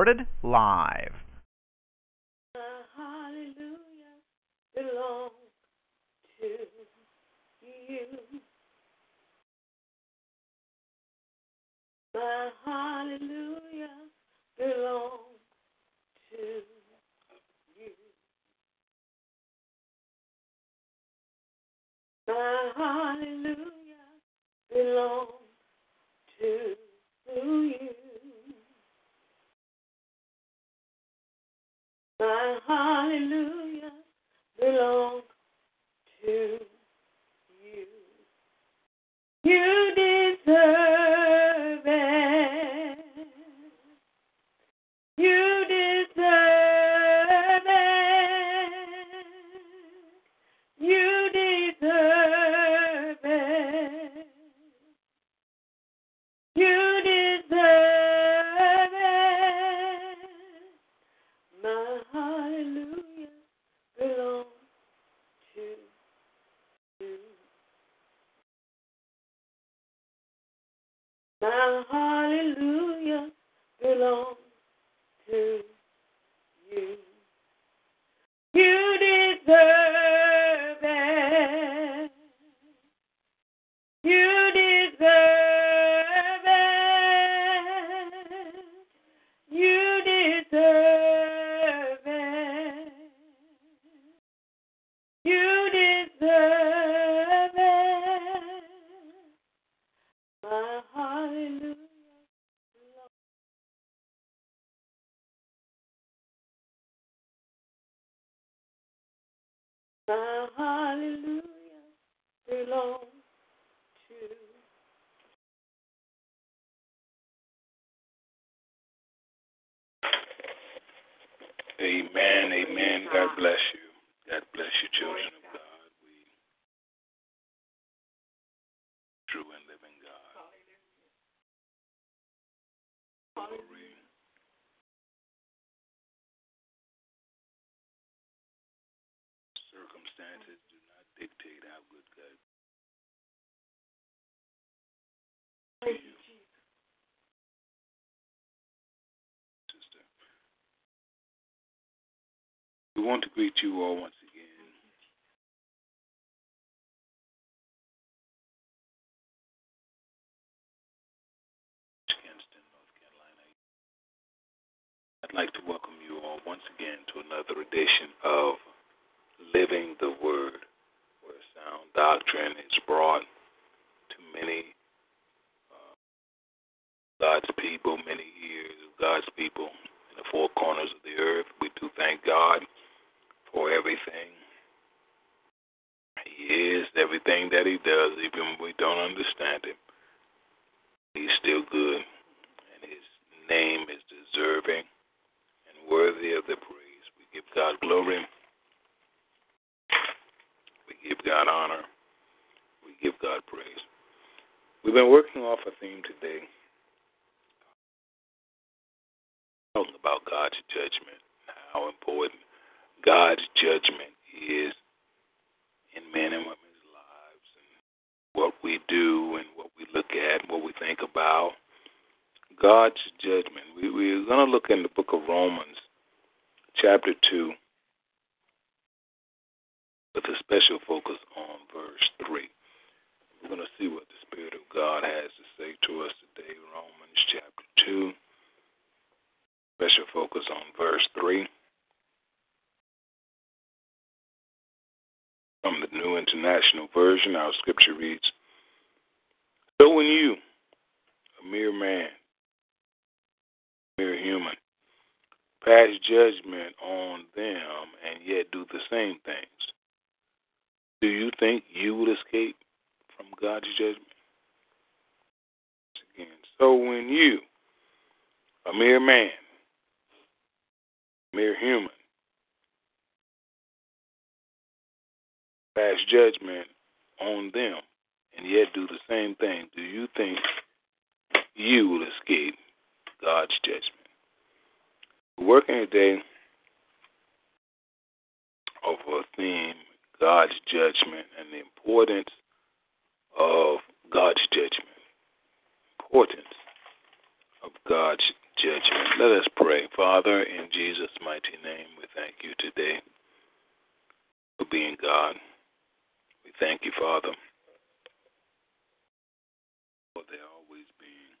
Recorded live. hallelujah belongs to you. Circumstances do not dictate how good God Thank you, sister. We want to greet you all once again. Kinston, North Carolina. I'd like to welcome you all once again to another edition of Living the Word, where sound doctrine is brought to many uh, God's people, many ears of God's people in the four corners of the earth. We do thank God for everything. He is everything that He does, even when we don't understand Him. He's still good, and His name is deserving and worthy of the praise. We give God glory. Give God honor. We give God praise. We've been working off a theme today, talking about God's judgment, how important God's judgment is in men and women's lives, and what we do and what we look at, and what we think about. God's judgment. We, we're going to look in the book of Romans, chapter 2, with a special focus on verse 3. We're going to see what the Spirit of God has to say to us today. Romans chapter 2, special focus on verse 3. From the New International Version, our scripture reads So when you, a mere man, mere human, pass judgment on them and yet do the same things, do you think you would escape from God's judgment? Again, So when you, a mere man, mere human, pass judgment on them and yet do the same thing, do you think you will escape God's judgment? Working today over a theme, God's judgment and the importance of God's judgment. Importance of God's judgment. Let us pray. Father, in Jesus' mighty name, we thank you today for being God. We thank you, Father, for there always being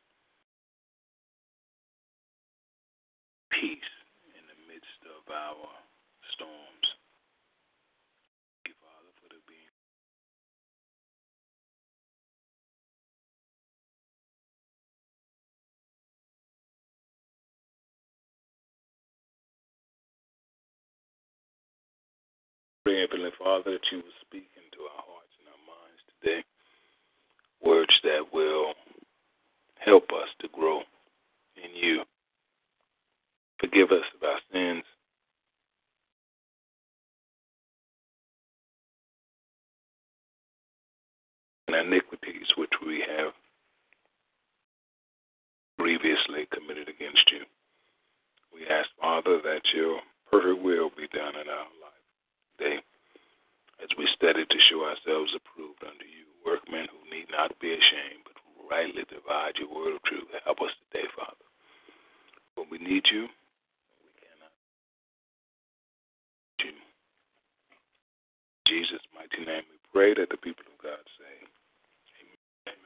peace in the midst of our Father, that you will speak into our hearts and our minds today words that will help us to grow in you. Forgive us of our sins. And iniquities which we have grievously committed against you. We ask, Father, that your perfect will be done in our as we study to show ourselves approved unto you, workmen who need not be ashamed, but rightly divide your word of truth. Help us today, Father. When we need you, we cannot you. Jesus' mighty name we pray that the people of God say, Amen.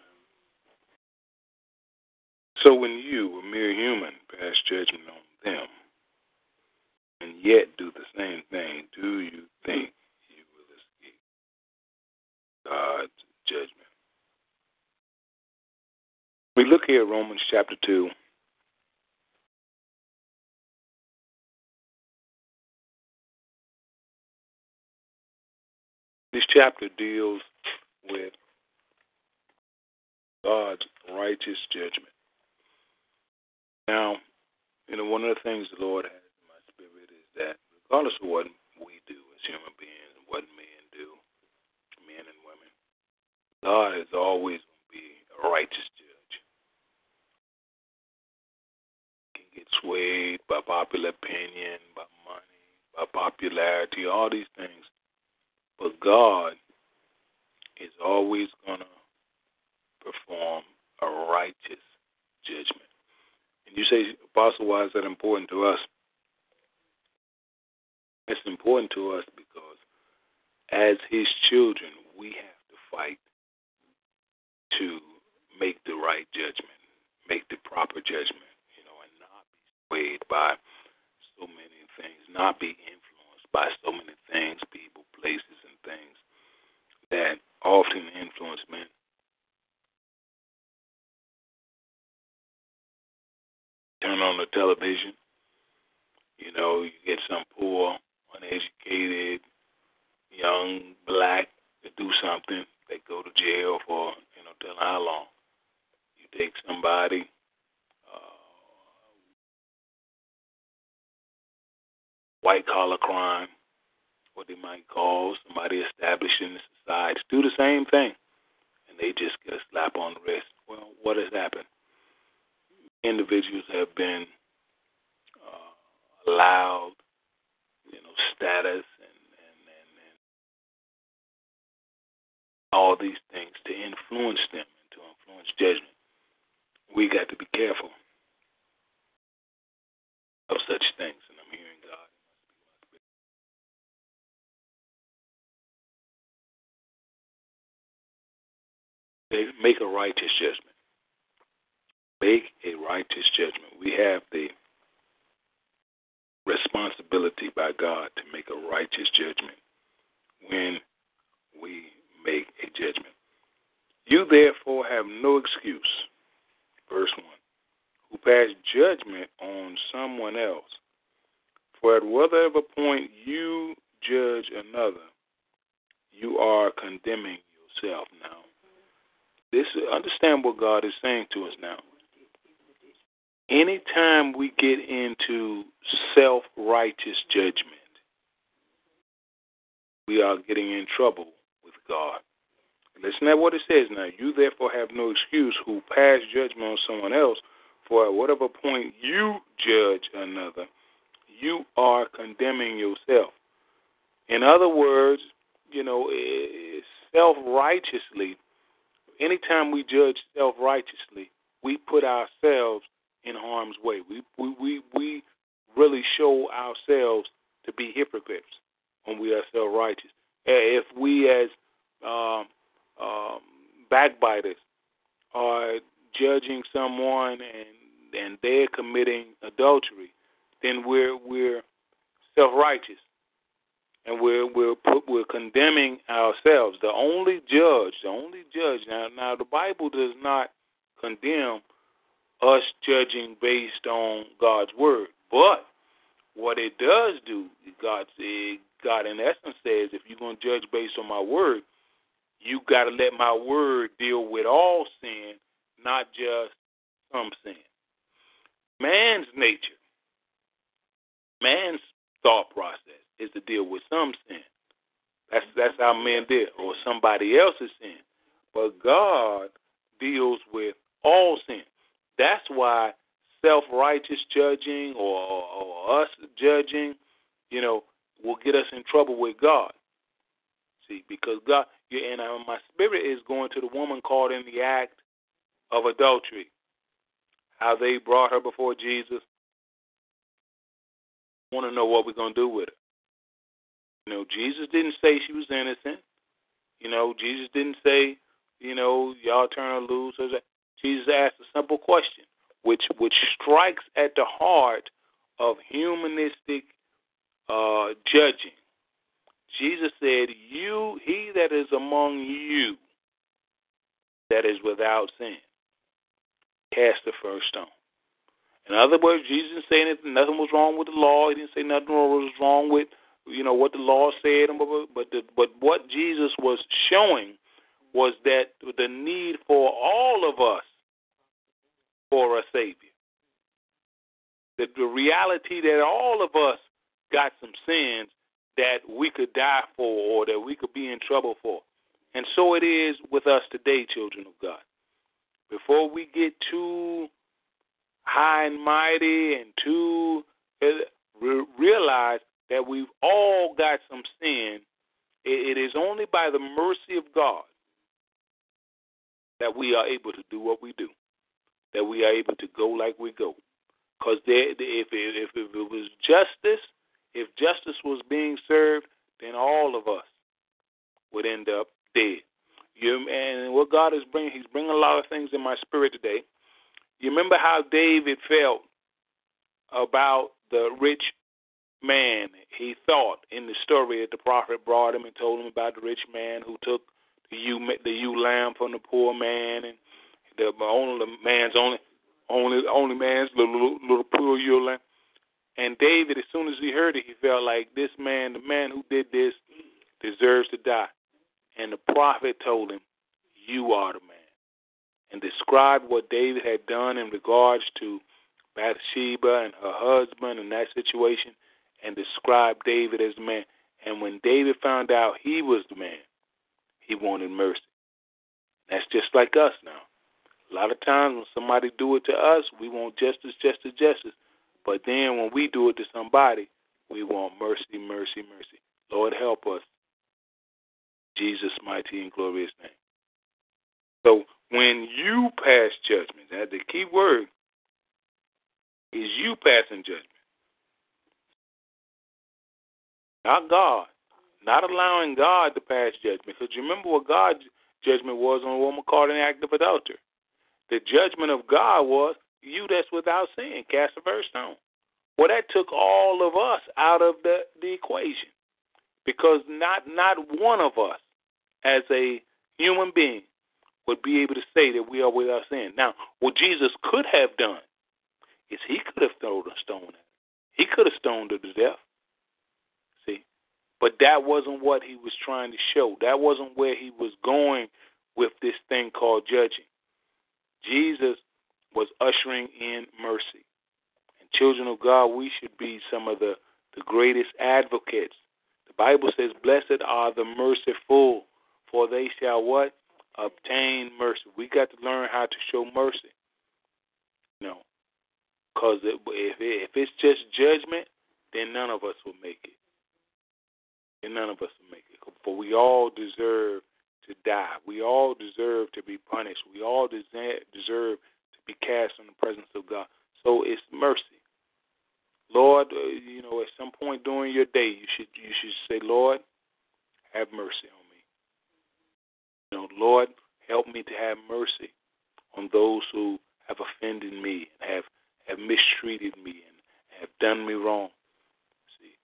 So when you, a mere human, pass judgment on them, and yet do the same thing, do you think God's judgment? We look here at Romans chapter 2. This chapter deals with God's righteous judgment. Now, you know, one of the things the Lord has in my spirit is that regardless of what we do as human beings what men do, men and women, God is always going to be a righteous judge. He can get swayed by popular opinion, by money, by popularity, all these things. But God is always going to perform a righteous judgment. And you say, Apostle, why is that important to us? It's important to us because as His children, we have to fight to make the right judgment, make the proper judgment, you know, and not be swayed by so many things, not be influenced by so many things, people, places, and things that often influence men. Turn on the television, you know, you get some poor, uneducated, young black to do something, they go to jail for, you how long. You take somebody, uh, white collar crime, what they might call somebody established in society, do the same thing, and they just get a slap on the wrist. Well, what has happened? Individuals have been uh, allowed, you know, status all these things to influence them and to influence judgment. We got to be careful of such things, and I'm hearing God. Make a righteous judgment. Make a righteous judgment. We have the responsibility by God to make a righteous judgment when we make a judgment. You therefore have no excuse, verse 1, who pass judgment on someone else. For at whatever point you judge another, you are condemning yourself now. This understand what God is saying to us now. anytime we get into self righteous judgment, we are getting in trouble God. Listen to what it says now. You therefore have no excuse who pass judgment on someone else, for at whatever point you judge another, you are condemning yourself. In other words, you know, self righteously, anytime we judge self righteously, we put ourselves in harm's way. We, we, we, we really show ourselves to be hypocrites when we are self righteous. If we, as um, um, backbiters, are judging someone and and they're committing adultery, then we're we're self righteous and we're we're put, we're condemning ourselves. The only judge, the only judge. Now, now the Bible does not condemn us judging based on God's word, but what it does do, God God in essence says, if you're going to judge based on my word, you got to let my word deal with all sin, not just some sin. Man's nature, man's thought process is to deal with some sin. That's that's how men did, or somebody else's sin. But God deals with all sin. That's why self righteous judging or, or us judging, you know, will get us in trouble with God. See, because God, yeah, and uh, my spirit is going to the woman caught in the act of adultery. How they brought her before Jesus. I Want to know what we're going to do with her. You know, Jesus didn't say she was innocent. You know, Jesus didn't say, you know, y'all turn her loose. Jesus asked a simple question, which which strikes at the heart of humanistic uh, judging. Jesus said, "You, he that is among you, that is without sin, cast the first stone." In other words, Jesus didn't say anything. Nothing was wrong with the law. He didn't say nothing was wrong with you know what the law said, but the, but what Jesus was showing was that the need for all of us for a savior. That the reality that all of us got some sins that we could die for or that we could be in trouble for. And so it is with us today, children of God. Before we get too high and mighty and too uh, realize that we've all got some sin, it is only by the mercy of God that we are able to do what we do, that we are able to go like we go. Because if, if, if it was justice, if justice was being served, then all of us would end up dead. You, and what God is bringing, He's bringing a lot of things in my spirit today. You remember how David felt about the rich man. He thought in the story that the prophet brought him and told him about the rich man who took the ewe, the ewe lamb from the poor man and the only man's only only only man's little little, little poor ewe lamb. And David, as soon as he heard it, he felt like this man, the man who did this, deserves to die. And the prophet told him, "You are the man," and described what David had done in regards to Bathsheba and her husband and that situation and described David as the man. And when David found out he was the man, he wanted mercy. That's just like us now. A lot of times when somebody do it to us, we want justice, justice, justice. But then when we do it to somebody, we want mercy, mercy, mercy. Lord help us. Jesus' mighty and glorious name. So when you pass judgment, that the key word is you passing judgment. not God, not allowing God to pass judgment. Because you remember what God's judgment was on a woman caught in the act of adultery. The judgment of God was you that's without sin, cast the first stone. Well, that took all of us out of the, the equation because not not one of us as a human being would be able to say that we are without sin. Now, what Jesus could have done is he could have thrown a stone at her. He could have stoned her to death. See? But that wasn't what he was trying to show. That wasn't where he was going with this thing called judging. Jesus was ushering in mercy. And children of God, we should be some of the, the greatest advocates. The Bible says, Blessed are the merciful, for they shall what? Obtain mercy. We got to learn how to show mercy. You know, because if, if it's just judgment, then none of us will make it. And none of us will make it. For we all deserve to die. We all deserve to be punished. We all deserve be cast in the presence of God. So it's mercy. Lord, uh, you know, at some point during your day, you should you should say, Lord, have mercy on me. You know, Lord, help me to have mercy on those who have offended me and have have mistreated me and have done me wrong. See,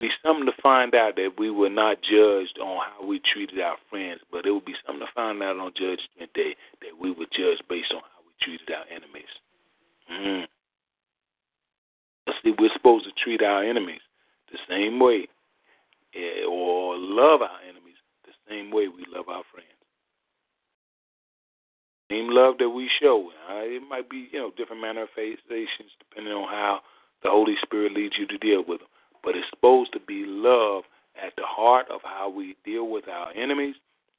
be something to find out that we were not judged on how we treated our friends, but it would be something to find out on Judgment Day that we were judged based on how we treated our enemies. Mm. See, we're supposed to treat our enemies the same way, eh, or love our enemies the same way we love our friends same love that we show. Uh, it might be, you know, different manifestations depending on how the Holy Spirit leads you to deal with them. But it's supposed to be love at the heart of how we deal with our enemies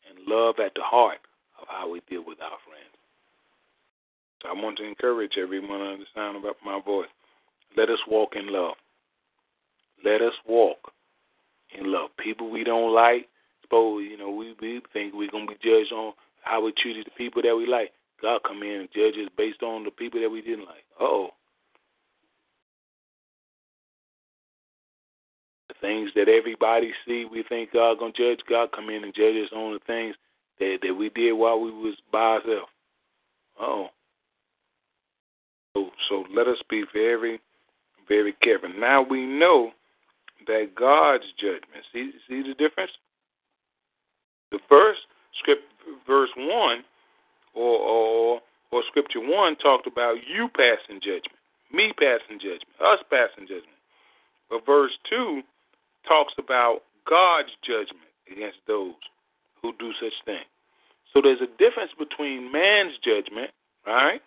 and love at the heart of how we deal with our friends. So I want to encourage everyone under the sound of my voice. Let us walk in love. Let us walk in love. People we don't like, suppose, you know, we, we think we're to be judged on how we treated the people that we like. God come in and judge us based on the people that we didn't like. oh. The things that everybody see, we think God gonna judge. God come in and judge us on the things that that we did while we was by ourselves. oh. So so let us be very, very careful. Now we know that God's judgment. See see the difference? The first script verse one or or or scripture one talked about you passing judgment, me passing judgment, us passing judgment. But verse two talks about God's judgment against those who do such things. So there's a difference between man's judgment, right?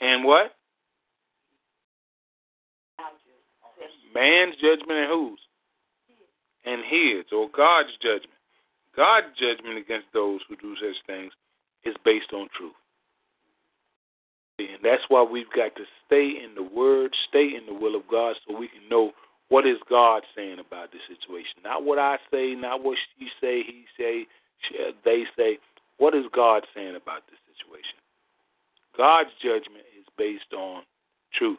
And what? Man's judgment and whose? And his, or God's judgment. God's judgment against those who do such things is based on truth. And that's why we've got to stay in the Word, stay in the will of God, so we can know what is God saying about the situation. Not what I say, not what she say, he say, she, they say. What is God saying about this situation? God's judgment is based on truth.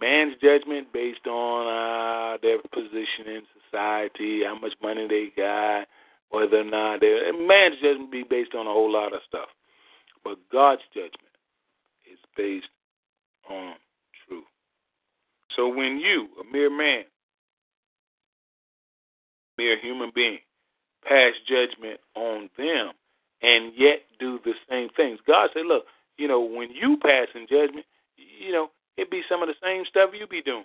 Man's judgment based on uh, their position in society, how much money they got, whether or not they man's judgment be based on a whole lot of stuff. But God's judgment is based on truth. So when you, a mere man, mere human being, pass judgment on them and yet do the same things, God said, look, you know, when you pass in judgment, you know, it be some of the same stuff you be doing.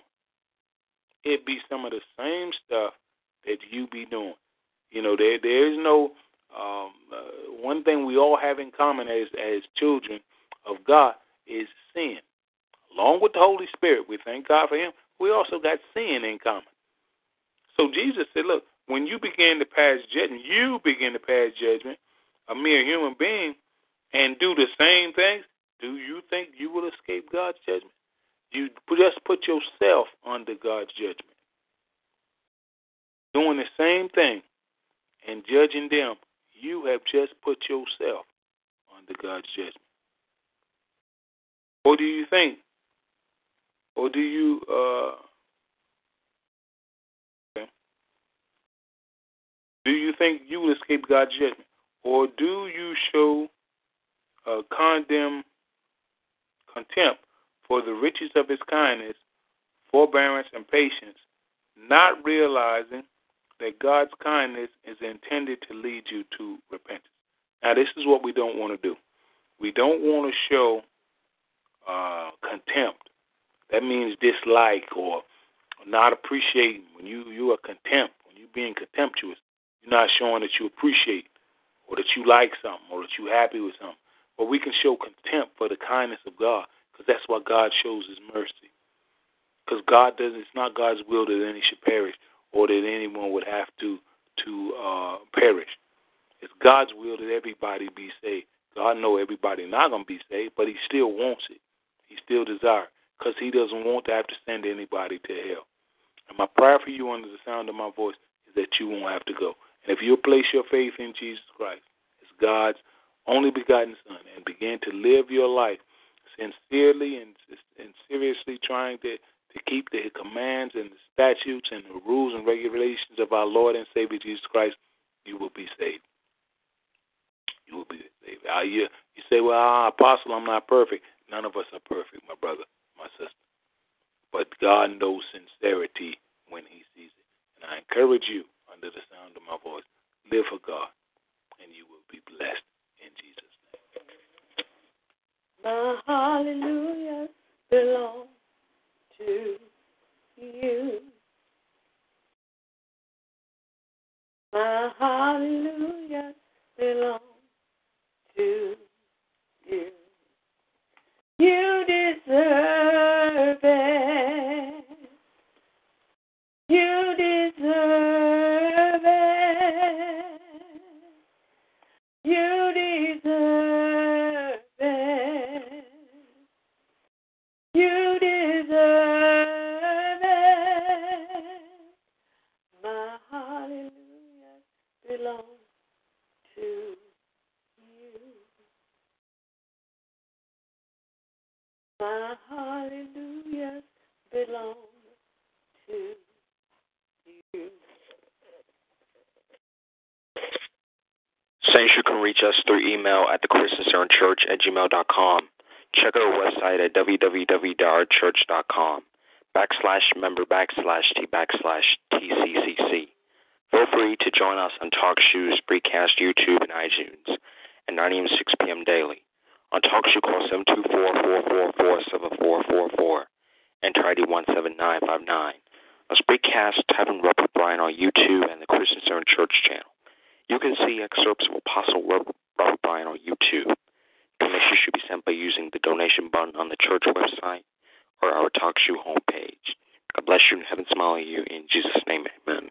It be some of the same stuff that you be doing. You know, there there is no um, uh, one thing we all have in common as as children of God is sin. Along with the Holy Spirit, we thank God for Him. We also got sin in common. So Jesus said, "Look, when you begin to pass judgment, you begin to pass judgment, a mere human being, and do the same things. Do you think you will escape God's judgment? You just put yourself under God's judgment, doing the same thing and judging them, you have just put yourself under God's judgment. Or do you think, or do you, uh, okay. do you think you will escape God's judgment? Or do you show uh, condemn contempt for the riches of his kindness, forbearance, and patience, not realizing that God's kindness is intended to lead you to repentance. Now, this is what we don't want to do. We don't want to show uh, contempt. That means dislike or not appreciating. When you you are contempt, when you're being contemptuous, you're not showing that you appreciate or that you like something or that you're happy with something. But we can show contempt for the kindness of God. because that's why God shows His mercy. Because God doesn't. It's not God's will that any should perish, or that anyone would have to to uh, perish. It's God's will that everybody be saved. God know everybody not gonna be saved, but He still wants it. He still desires, because He doesn't want to have to send anybody to hell. And my prayer for you under the sound of my voice is that you won't have to go. And if you'll place your faith in Jesus Christ as God's only begotten Son and begin to live your life sincerely and, and seriously trying to, to keep the commands and the statutes and the rules and regulations of our Lord and Savior Jesus Christ, you will be saved. You will be saved. Uh, you, you say, well, ah, Apostle, I'm not perfect. None of us are perfect, my brother, my sister. But God knows sincerity when He sees it. And I encourage you, under the sound of my voice, live for God, and you will be blessed in Jesus' name. My you. Saints, you can reach us through email at thechristiancenterchurch at gmail.com. Check our website at www.ourchurch.com backslash member backslash t backslash tccc. Feel free to join us on TalkShoe, Spreecast, YouTube, and iTunes at 9 a.m. 6 p.m. daily. On TalkShoe, call 724-444-7444. Enter ID 17959. On Spreecast, type in Robert Bryan on YouTube and the Christian Center Church channel. You can see excerpts of Apostle Robert, Robert Bryan on YouTube. Donations should be sent by using the donation button on the church website or our TalkShoe homepage. God bless you and heaven smile on you. In Jesus' name, amen.